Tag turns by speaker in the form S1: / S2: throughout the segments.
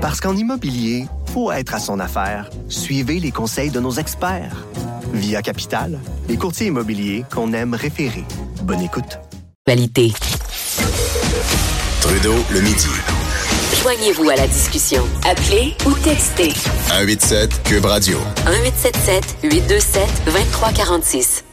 S1: Parce qu'en immobilier, faut être à son affaire. Suivez les conseils de nos experts. Via Capital, les courtiers immobiliers qu'on aime référer. Bonne écoute.
S2: Qualité.
S3: Trudeau, le midi.
S2: Joignez-vous à la discussion. Appelez ou textez.
S3: 187 Cube Radio.
S2: 1877 827 2346.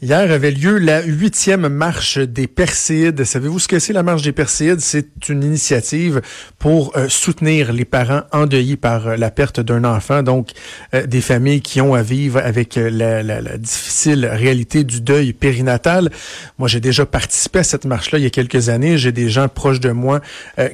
S4: Hier avait lieu la huitième marche des Perséides. Savez-vous ce que c'est la marche des Perséides? C'est une initiative pour euh, soutenir les parents endeuillés par euh, la perte d'un enfant, donc euh, des familles qui ont à vivre avec la, la, difficile réalité du deuil périnatal. Moi, j'ai déjà participé à cette marche-là il y a quelques années. J'ai des gens proches de moi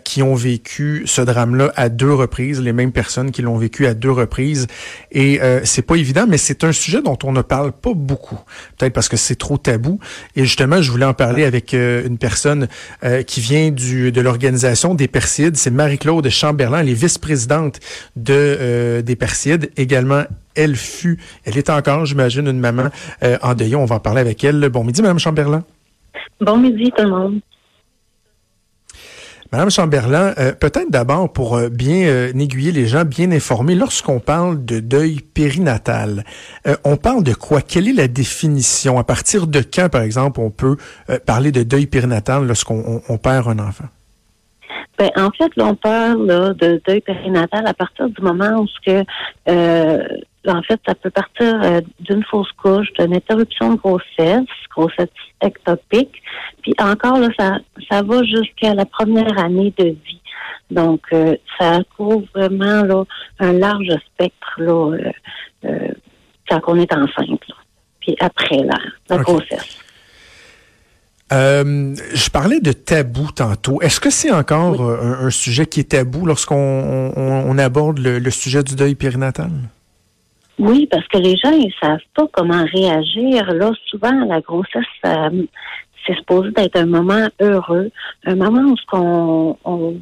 S4: qui ont vécu ce drame-là à deux reprises, les mêmes personnes qui l'ont vécu à deux reprises. Et c'est pas évident, mais c'est un sujet dont on ne parle pas beaucoup. Peut-être parce que c'est trop tabou. Et justement, je voulais en parler avec euh, une personne euh, qui vient du, de l'organisation des Persides. C'est Marie-Claude Chamberlain. Elle est vice-présidente de, euh, des Persides. Également, elle fut, elle est encore, j'imagine, une maman en deuil. On va en parler avec elle. Bon midi, Madame Chamberlain.
S5: Bon midi, tout le monde.
S4: Madame Chamberlain, euh, peut-être d'abord pour euh, bien euh, aiguiller les gens, bien informer, lorsqu'on parle de deuil périnatal, on parle de quoi? Quelle est la définition? À partir de quand, par exemple, on peut parler de deuil périnatal lorsqu'on on, perd un enfant?
S5: Ben, en fait, là, on parle de deuil périnatal à partir du moment où en fait, ça peut partir d'une fausse couche, d'une interruption de grossesse, grossesse ectopique, puis encore là, ça, ça va jusqu'à la première année de vie. Donc, euh, ça couvre vraiment là, un large spectre là, euh, quand on est enceinte, puis après la, la grossesse.
S4: je parlais de tabou tantôt. Est-ce que c'est encore un, sujet qui est tabou lorsqu'on on, aborde le, le, sujet du deuil périnatal?
S5: Oui, parce que les gens, ils savent pas comment réagir. Là, souvent, la grossesse, c'est supposé être un moment heureux, un moment où on, on,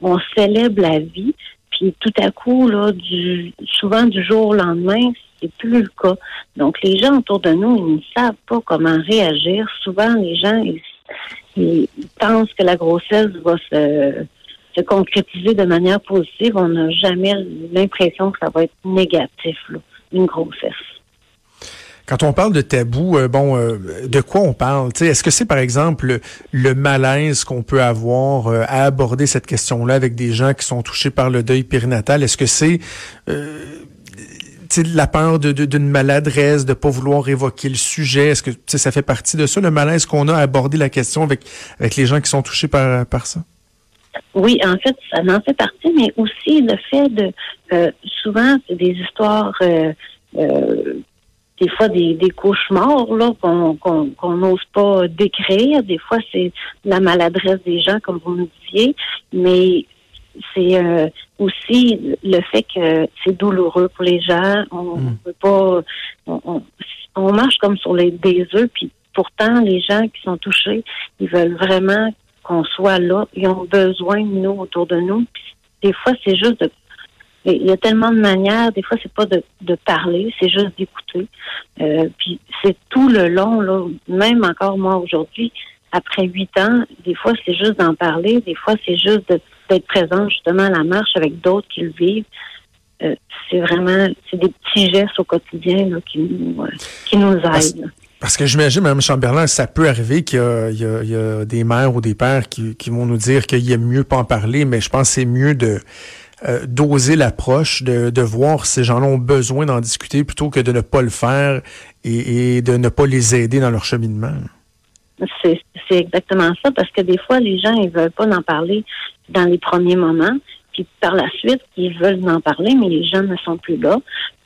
S5: on célèbre la vie, puis tout à coup, là, du, souvent du jour au lendemain, c'est plus le cas. Donc, les gens autour de nous, ils ne savent pas comment réagir. Souvent, les gens, ils, ils pensent que la grossesse va se se concrétiser de manière positive, on n'a jamais l'impression que ça va être négatif. Là une grossesse.
S4: Quand on parle de tabou, euh, bon, euh, de quoi on parle? Est-ce que c'est par exemple le, malaise qu'on peut avoir euh, à aborder cette question-là avec des gens qui sont touchés par le deuil périnatal? Est-ce que c'est la peur d'une de, maladresse, de pas vouloir évoquer le sujet? Est-ce que ça fait partie de ça, le malaise qu'on a à aborder la question avec avec les gens qui sont touchés par par ça?
S5: Oui, en fait, ça en fait partie, mais aussi le fait de euh, souvent c'est des histoires euh, euh, des fois des, des cauchemars là qu'on n'ose pas décrire. Des fois c'est la maladresse des gens, comme vous me disiez, mais c'est aussi le fait que c'est douloureux pour les gens. On ne mm. peut pas, on, on, marche comme sur les des œufs, puis pourtant les gens qui sont touchés, ils veulent vraiment qu'on soit là. Ils ont besoin de nous autour de nous. des fois, c'est juste de il y a tellement de manières. Des fois, c'est pas de, de parler, c'est juste d'écouter. Euh, puis c'est tout le long, là, même encore moi aujourd'hui, après huit ans, des fois c'est juste d'en parler, des fois c'est juste d'être présent justement à la marche avec d'autres qui le vivent. Euh, c'est vraiment c'est des petits gestes au quotidien là, qui nous euh, qui nous aident.
S4: Parce que j'imagine, Mme Chamberlain, ça peut arriver qu'il y, a des mères ou des pères qui, vont nous dire qu'il est mieux pas en parler, mais je pense que c'est mieux de euh, d'oser l'approche, de, voir si ces gens-là ont besoin d'en discuter plutôt que de ne pas le faire et, de ne pas les aider dans leur cheminement.
S5: C'est exactement ça, parce que des fois, les gens, ils veulent pas en parler dans les premiers moments, puis par la suite, ils veulent en parler, mais les gens ne sont plus là,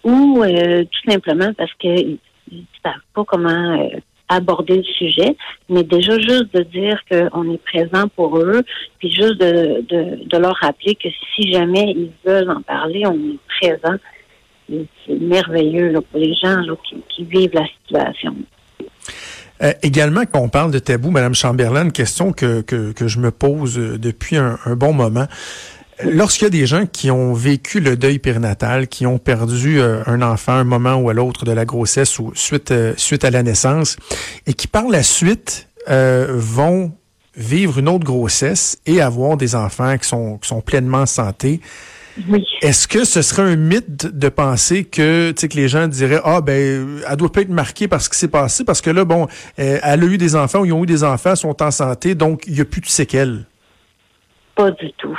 S5: ou euh, tout simplement parce que ils ne savent pas comment euh, aborder le sujet, mais déjà juste de dire qu'on est présent pour eux, puis juste de, de, leur rappeler que si jamais ils veulent en parler, on est présent. C'est merveilleux pour les gens qui, vivent la situation.
S4: Euh, également, quand on parle de tabou, Madame Chamberlain, une question que, que, que je me pose depuis un bon moment lorsqu'il y a des gens qui ont vécu le deuil périnatal, qui ont perdu euh, un enfant à un moment ou à l'autre de la grossesse ou suite, euh, suite à la naissance, et qui par la suite euh, vont vivre une autre grossesse et avoir des enfants qui sont, qui sont pleinement en santé.
S5: Oui.
S4: Est-ce que ce serait un mythe de penser que, que les gens diraient, ah, ben, elle doit pas être marquée par ce qui s'est passé, parce que là, bon, elle a eu des enfants ou ils ont eu des enfants, sont en santé, donc il n'y a plus de séquelles?
S5: Pas du tout.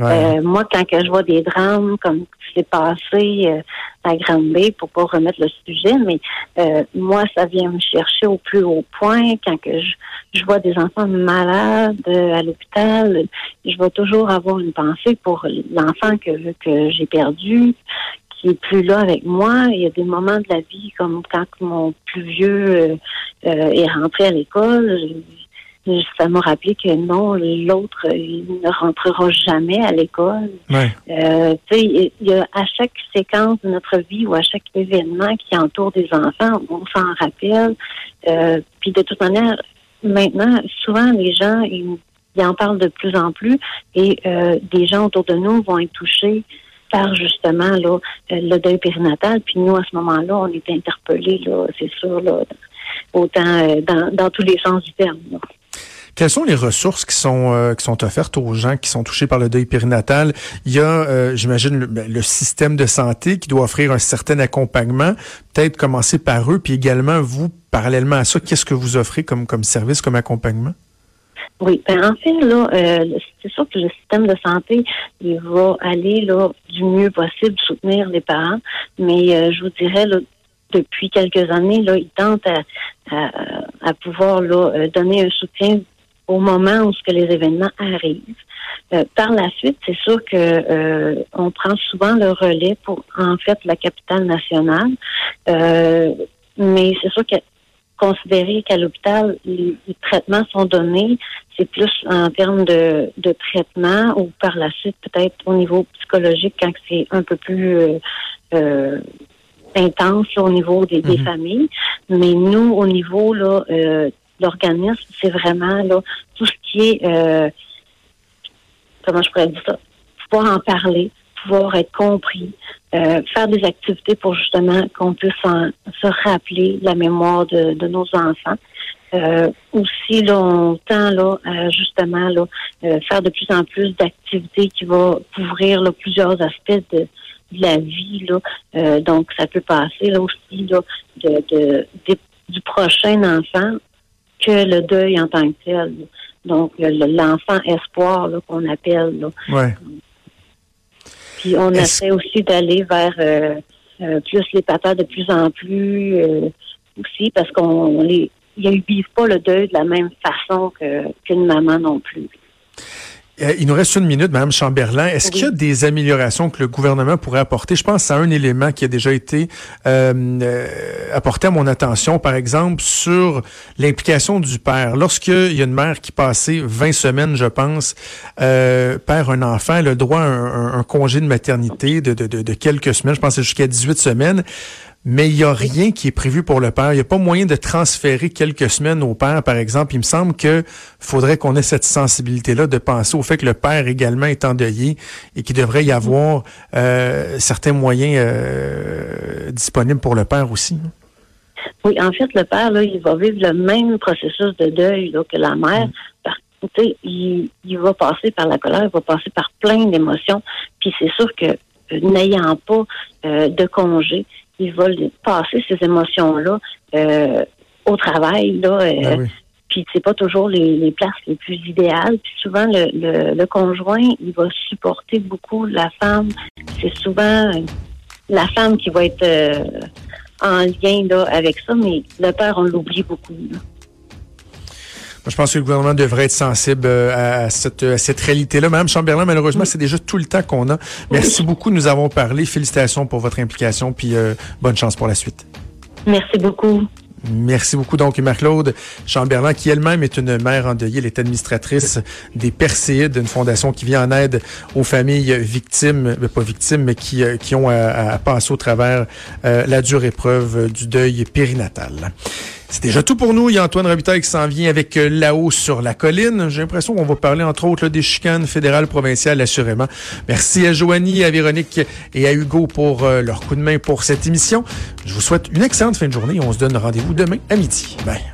S5: Euh, moi, quand que je vois des drames comme ce qui s'est passé euh, à Granby, pour pas remettre le sujet, mais euh, moi, ça vient me chercher au plus haut point. Quand que je, je vois des enfants malades euh, à l'hôpital, je vais toujours avoir une pensée pour l'enfant que, que j'ai perdu, qui est plus là avec moi. Il y a des moments de la vie, comme quand mon plus vieux euh, euh, est rentré à l'école. Ça m'a rappelé que non, l'autre, il ne rentrera jamais à l'école.
S4: Ouais.
S5: Euh, il y a à chaque séquence de notre vie ou à chaque événement qui entoure des enfants, on s'en rappelle. Euh, puis de toute manière, maintenant, souvent les gens, ils, ils en parlent de plus en plus et euh, des gens autour de nous vont être touchés par justement là, euh, le deuil périnatal. Puis nous, à ce moment-là, on est interpellés, là, c'est sûr, là, autant euh, dans, dans tous les sens du terme. là.
S4: Quelles sont les ressources qui sont euh, qui sont offertes aux gens qui sont touchés par le deuil périnatal? Il y a, euh, j'imagine, le, ben, le système de santé qui doit offrir un certain accompagnement. Peut-être commencer par eux, puis également vous, parallèlement à ça, qu'est-ce que vous offrez comme comme service, comme accompagnement?
S5: Oui, ben en fait, là, euh, c'est sûr que le système de santé, il va aller là du mieux possible soutenir les parents, mais euh, je vous dirais là, depuis quelques années, là, ils tentent à, à, à pouvoir là, euh, donner un soutien au moment où ce que les événements arrivent. Euh, par la suite, c'est sûr que euh, on prend souvent le relais pour en fait la capitale nationale, Euh, mais c'est sûr que considérer qu'à l'hôpital, les, les traitements sont donnés, c'est plus en termes de, de traitement ou par la suite peut-être au niveau psychologique quand c'est un peu plus euh, euh, intense là, au niveau des, des
S4: Mhm.
S5: familles. Mais nous, au niveau là, euh, l'organisme, c'est vraiment là tout ce qui est euh, comment je pourrais dire ça, pouvoir en parler, pouvoir être compris, euh, faire des activités pour justement qu'on puisse en- se rappeler la mémoire de, de nos enfants. Euh, aussi, tend là, à justement là, euh, faire de plus en plus d'activités qui vont couvrir là, plusieurs aspects de, de la vie. Là. Euh, donc, ça peut passer là, aussi là, de, de, du prochain enfant que le deuil en tant que tel. là. Donc, le- le- l'enfant espoir qu'on appelle. Là.
S4: Ouais.
S5: Puis on essaie aussi d'aller vers euh, euh, plus les papas de plus en plus euh, aussi parce qu'on les ils vivent pas le deuil de la même façon que qu'une maman non plus.
S4: Euh, Il nous reste une minute, Madame Chamberlain. Est-ce
S5: Oui.
S4: qu'il y a des améliorations que le gouvernement pourrait apporter? Je pense à un élément qui a déjà été euh, euh, apporté à mon attention, par exemple, sur l'implication du père. Lorsqu'il y a une mère qui passait 20 semaines, je pense, euh, perd un enfant, elle a le droit à un, un- un congé de maternité de, de, de, de quelques semaines, je pense que c'est jusqu'à 18 semaines. Mais il n'y a rien qui est prévu pour le père. Il n'y a pas moyen de transférer quelques semaines au père, par exemple. Il me semble que faudrait qu'on ait cette sensibilité-là de penser au fait que le père également est endeuillé et qu'il devrait y avoir euh, certains moyens euh, disponibles pour le père aussi.
S5: Oui, en fait, le père, là, il va vivre le même processus de deuil là, que la mère. Par tu sais, il, il va passer par la colère, il va passer par plein d'émotions. Puis c'est sûr que euh, n'ayant pas euh, de congé, il va passer ces émotions-là euh, au travail. Là, euh,
S4: Ben oui.
S5: Puis c'est pas toujours les, les places les plus idéales. Puis souvent le, le, le conjoint, il va supporter beaucoup la femme. C'est souvent euh, la femme qui va être euh, en lien là, avec ça, mais le père, on l'oublie beaucoup. là.
S4: Je pense que le gouvernement devrait être sensible euh, à cette, à cette réalité-là. Madame Chamberlain, malheureusement, c'est déjà tout le temps qu'on a. Merci beaucoup nous avons parlé. Félicitations pour votre implication, puis euh, bonne chance pour la suite.
S5: Merci beaucoup.
S4: Merci beaucoup. Donc, Marc-Claude Chamberlain, qui elle-même est une mère endeuillée, elle est administratrice des Perséides, une fondation qui vient en aide aux familles victimes, mais pas victimes, mais qui, euh, qui ont à, à passer au travers euh, la dure épreuve du deuil périnatal. C'est déjà tout pour nous. Il y a Antoine Robitaille qui s'en vient avec euh, là-haut sur la colline. J'ai l'impression qu'on va parler, entre autres, des chicanes fédérales, provinciales, assurément. Merci à Joanie, à Véronique et à Hugo pour euh, leur coup de main pour cette émission. Je vous souhaite une excellente fin de journée. On se donne rendez-vous demain à midi. Bye.